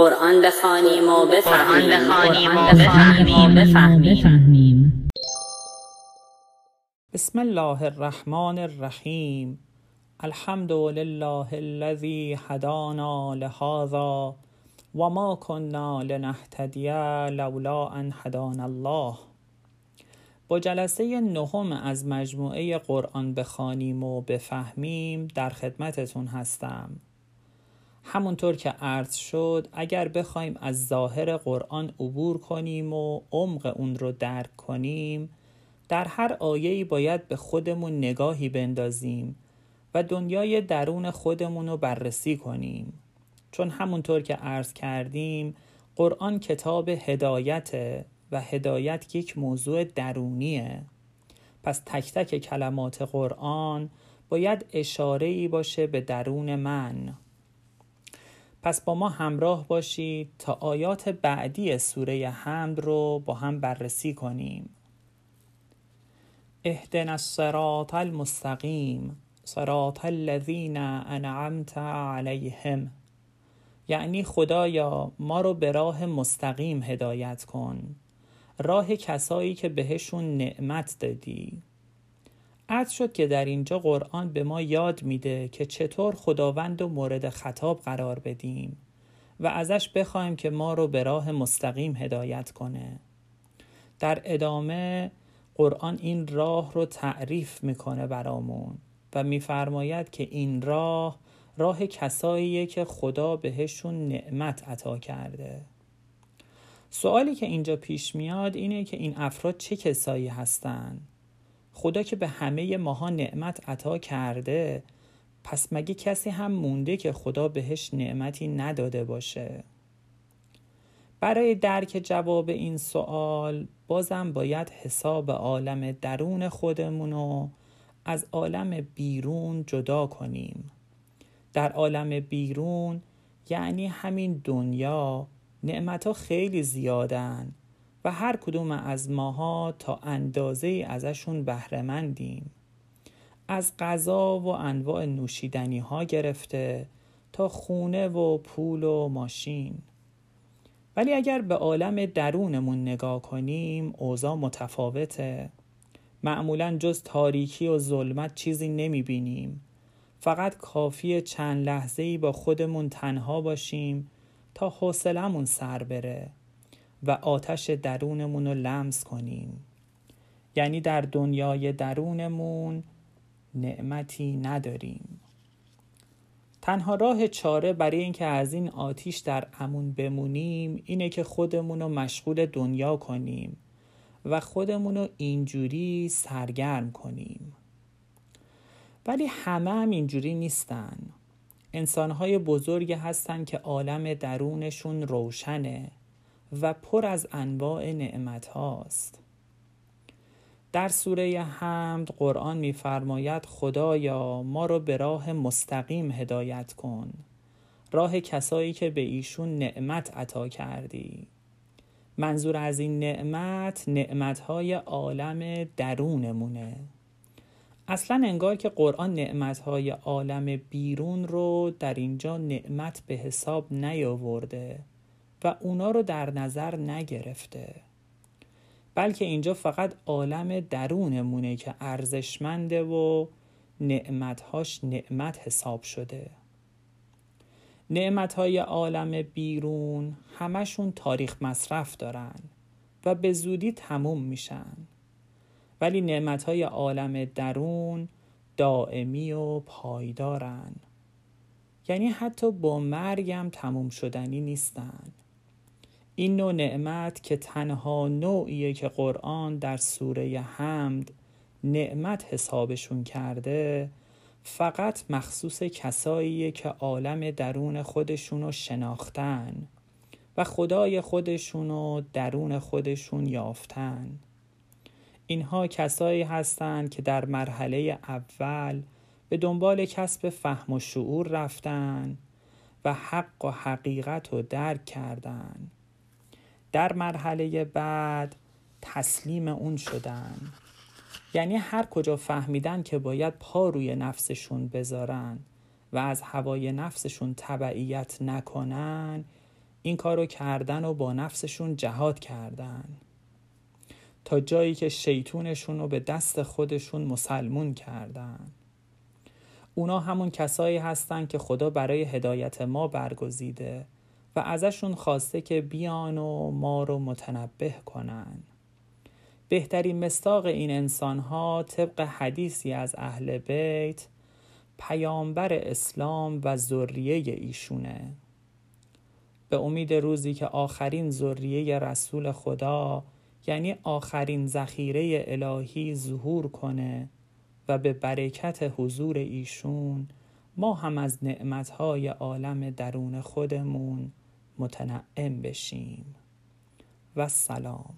قرآن بخوانیم و بفهمیم. بسم الله الرحمن الرحیم. الحمد لله الذي هدانا لهذا و ما كنا لنهتدی لولا ان هدانا الله. با جلسه نهم از مجموعه قرآن بخوانیم و بفهمیم در خدمتتون هستم. همونطور که عرض شد اگر بخوایم از ظاهر قرآن عبور کنیم و عمق اون رو درک کنیم در هر آیه‌ای باید به خودمون نگاهی بندازیم و دنیای درون خودمون رو بررسی کنیم. چون همونطور که عرض کردیم قرآن کتاب هدایت و هدایت یک موضوع درونیه. پس تک تک کلمات قرآن باید اشاره ای باشه به درون من. پس با ما همراه باشید تا آیات بعدی سوره حمد رو با هم بررسی کنیم. اهدنا الصراط المستقیم صراط الذین انعمت علیهم. یعنی خدایا ما رو به راه مستقیم هدایت کن. راه کسایی که بهشون نعمت دادی. عرض شد که در اینجا قرآن به ما یاد میده که چطور خداوند و مورد خطاب قرار بدیم و ازش بخوایم که ما رو به راه مستقیم هدایت کنه. در ادامه قرآن این راه رو تعریف می‌کنه برامون و میفرماید که این راه راه کساییه که خدا بهشون نعمت عطا کرده. سوالی که اینجا پیش میاد اینه که این افراد چه کسایی هستند خدا که به همه ماها نعمت عطا کرده پس مگه کسی هم مونده که خدا بهش نعمتی نداده باشه؟ برای درک جواب این سوال بازم باید حساب عالم درون خودمون رو از عالم بیرون جدا کنیم. در عالم بیرون یعنی همین دنیا نعمت ها خیلی زیادن. و هر کدوم از ماها تا اندازه ازشون بهرهمندیم. از غذا و انواع نوشیدنی ها گرفته تا خونه و پول و ماشین. ولی اگر به عالم درونمون نگاه کنیم اوضاع متفاوته. معمولا جز تاریکی و ظلمت چیزی نمی بینیم فقط کافی چند لحظه ای با خودمون تنها باشیم تا حوصلمون سر بره. و آتش درونمون رو لمس کنیم. یعنی در دنیای درونمون نعمتی نداریم. تنها راه چاره برای اینکه از این آتیش در امون بمونیم اینه که خودمون رو مشغول دنیا کنیم و خودمون رو اینجوری سرگرم کنیم. ولی همه هم اینجوری نیستن. انسانهای بزرگی هستن که عالم درونشون روشنه. و پر از انواع نعمت هاست در سوره حمد قرآن میفرماید خدایا ما رو به راه مستقیم هدایت کن راه کسایی که به ایشون نعمت عطا کردی. منظور از این نعمت نعمتهای عالم درونمونه. اصلا انگار که قرآن نعمتهای عالم بیرون رو در اینجا نعمت به حساب نیاورده. و اونا رو در نظر نگرفته. بلکه اینجا فقط عالم درونمونه که ارزشمنده و نعمتهاش نعمت حساب شده. نعمتهای عالم بیرون همشون تاریخ مصرف دارن و به زودی تموم میشن. ولی نعمتهای عالم درون دائمی و پایدارن. یعنی حتی با مرگم تموم شدنی نیستن. این نوع نعمت که تنها نوعیه که قرآن در سوره حمد نعمت حسابشون کرده فقط مخصوص کساییه که عالم درون خودشونو شناختن و خدای خودشونو درون خودشون یافتن. اینها کسایی هستند که در مرحله اول به دنبال کسب فهم و شعور رفتن و حق و حقیقت رو درک کردند در مرحله بعد تسلیم اون شدن. یعنی هر کجا فهمیدن که باید پا روی نفسشون بذارن و از هوای نفسشون تبعیت نکنن این کارو کردن و با نفسشون جهاد کردن. تا جایی که شیطونشون رو به دست خودشون مسلمون کردن. اونا همون کسایی هستن که خدا برای هدایت ما برگزیده. و ازشون خواسته که بیان و ما رو متنبه کنن. بهترین مستاق این انسان ها طبق حدیثی از اهل بیت پیامبر اسلام و ذریه ایشونه. به امید روزی که آخرین ذریه رسول خدا یعنی آخرین ذخیره الهی ظهور کنه و به برکت حضور ایشون ما هم از نعمتهای عالم درون خودمون متنعم بشیم. و سلام.